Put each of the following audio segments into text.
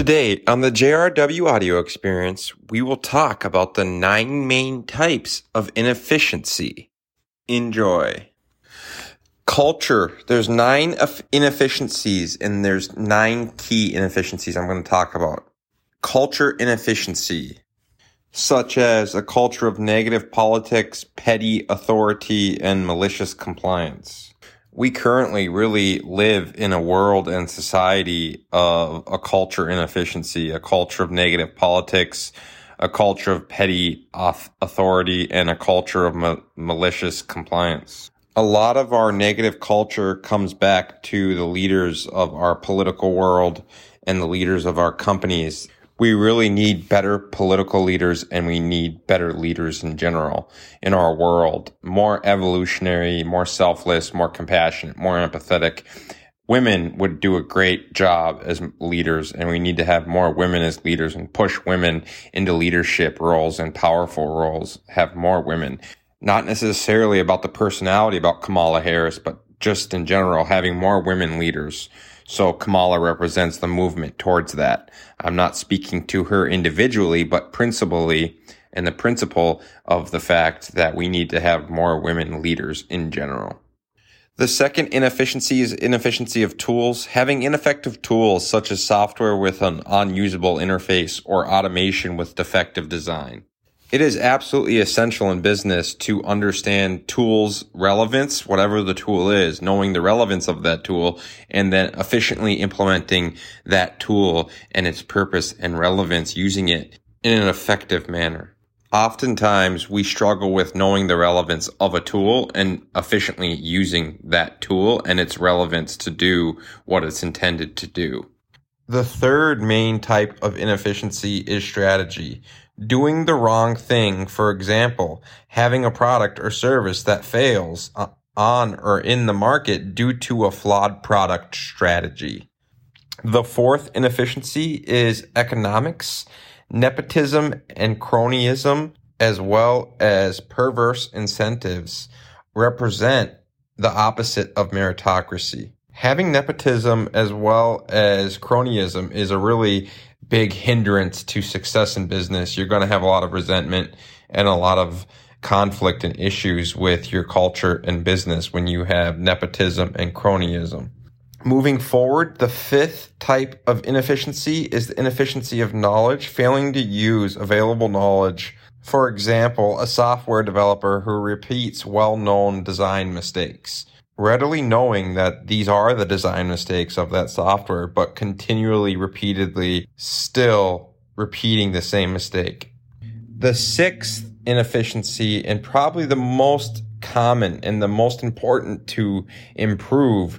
Today on the JRW audio experience, we will talk about the nine main types of inefficiency. Enjoy. Culture. There's nine inefficiencies and there's nine key inefficiencies I'm going to talk about. Culture inefficiency, such as a culture of negative politics, petty authority, and malicious compliance we currently really live in a world and society of a culture inefficiency, a culture of negative politics, a culture of petty authority, and a culture of ma- malicious compliance. A lot of our negative culture comes back to the leaders of our political world and the leaders of our companies we really need better political leaders and we need better leaders in general in our world. More evolutionary, more selfless, more compassionate, more empathetic. Women would do a great job as leaders and we need to have more women as leaders and push women into leadership roles and powerful roles. Have more women. Not necessarily about the personality about Kamala Harris, but just in general, having more women leaders so Kamala represents the movement towards that. I'm not speaking to her individually, but principally and the principle of the fact that we need to have more women leaders in general. The second inefficiency is inefficiency of tools. Having ineffective tools such as software with an unusable interface or automation with defective design. It is absolutely essential in business to understand tools relevance, whatever the tool is, knowing the relevance of that tool and then efficiently implementing that tool and its purpose and relevance using it in an effective manner. Oftentimes we struggle with knowing the relevance of a tool and efficiently using that tool and its relevance to do what it's intended to do. The third main type of inefficiency is strategy doing the wrong thing, for example, having a product or service that fails uh, on or in the market due to a flawed product strategy. The fourth inefficiency is economics, nepotism, and cronyism, as well as perverse incentives, represent the opposite of meritocracy. Having nepotism as well as cronyism is a really big hindrance to success in business. You're going to have a lot of resentment and a lot of conflict and issues with your culture and business when you have nepotism and cronyism. Moving forward, the fifth type of inefficiency is the inefficiency of knowledge, failing to use available knowledge. For example, a software developer who repeats well-known design mistakes readily knowing that these are the design mistakes of that software, but continually, repeatedly, still repeating the same mistake. The sixth inefficiency, and probably the most common and the most important to improve,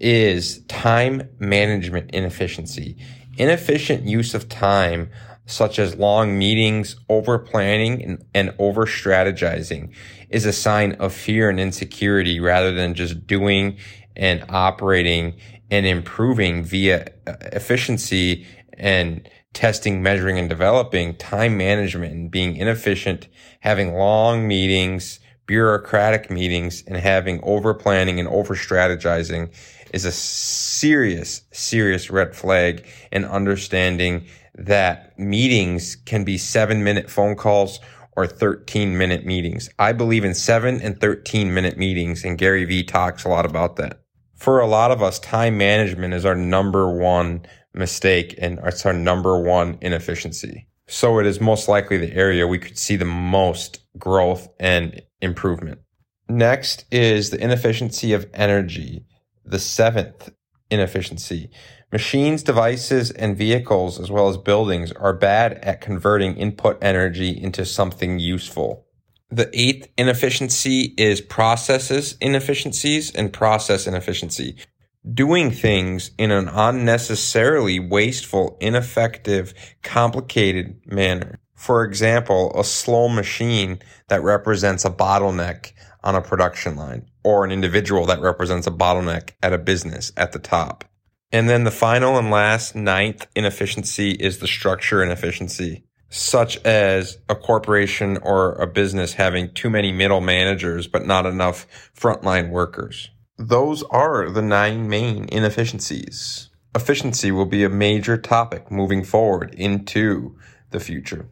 is time management inefficiency. Inefficient use of time such as long meetings, over planning, and, and over strategizing is a sign of fear and insecurity rather than just doing and operating and improving via uh, efficiency and testing, measuring, and developing time management and being inefficient, having long meetings, bureaucratic meetings, and having over planning and over strategizing is a serious, serious red flag in understanding that meetings can be seven minute phone calls or 13 minute meetings. I believe in seven and 13 minute meetings, and Gary Vee talks a lot about that. For a lot of us, time management is our number one mistake and it's our number one inefficiency. So it is most likely the area we could see the most growth and improvement. Next is the inefficiency of energy, the seventh inefficiency. Machines, devices, and vehicles, as well as buildings, are bad at converting input energy into something useful. The eighth inefficiency is processes inefficiencies and process inefficiency. Doing things in an unnecessarily wasteful, ineffective, complicated manner. For example, a slow machine that represents a bottleneck on a production line or an individual that represents a bottleneck at a business at the top. And then the final and last ninth inefficiency is the structure inefficiency, such as a corporation or a business having too many middle managers, but not enough frontline workers. Those are the nine main inefficiencies. efficiency will be a major topic moving forward into the future.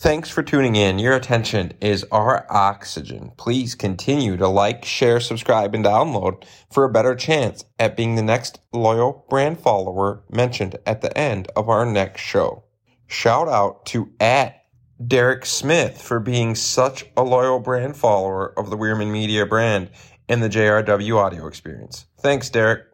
Thanks for tuning in. Your attention is our oxygen. Please continue to like, share, subscribe, and download for a better chance at being the next loyal brand follower mentioned at the end of our next show. Shout out to at Derek Smith for being such a loyal brand follower of the Wierman Media brand and the JRW audio experience. Thanks, Derek.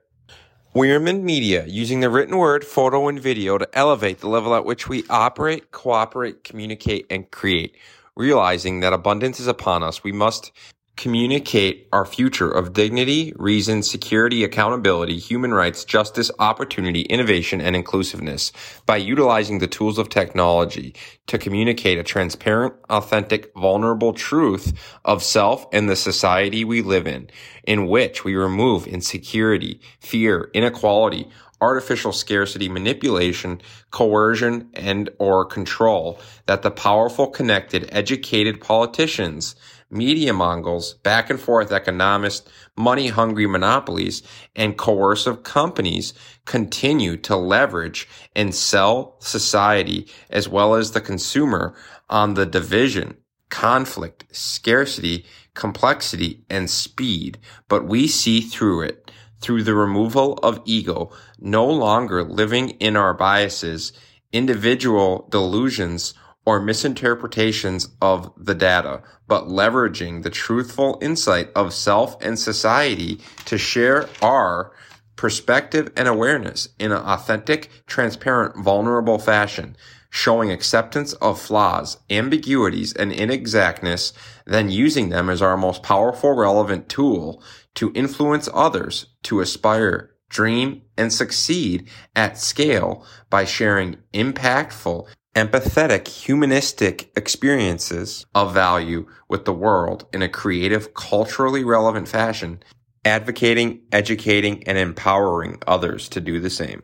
Wierman Media, using the written word, photo, and video to elevate the level at which we operate, cooperate, communicate, and create. Realizing that abundance is upon us, we must communicate our future of dignity, reason, security, accountability, human rights, justice, opportunity, innovation, and inclusiveness by utilizing the tools of technology to communicate a transparent, authentic, vulnerable truth of self and the society we live in, in which we remove insecurity, fear, inequality, artificial scarcity, manipulation, coercion, and or control that the powerful, connected, educated politicians media mongols, back and forth economists, money hungry monopolies, and coercive companies continue to leverage and sell society as well as the consumer on the division, conflict, scarcity, complexity, and speed. But we see through it through the removal of ego, no longer living in our biases, individual delusions, or misinterpretations of the data, but leveraging the truthful insight of self and society to share our perspective and awareness in an authentic, transparent, vulnerable fashion, showing acceptance of flaws, ambiguities, and inexactness, then using them as our most powerful, relevant tool to influence others to aspire dream, and succeed at scale by sharing impactful empathetic, humanistic experiences of value with the world in a creative, culturally relevant fashion, advocating, educating, and empowering others to do the same.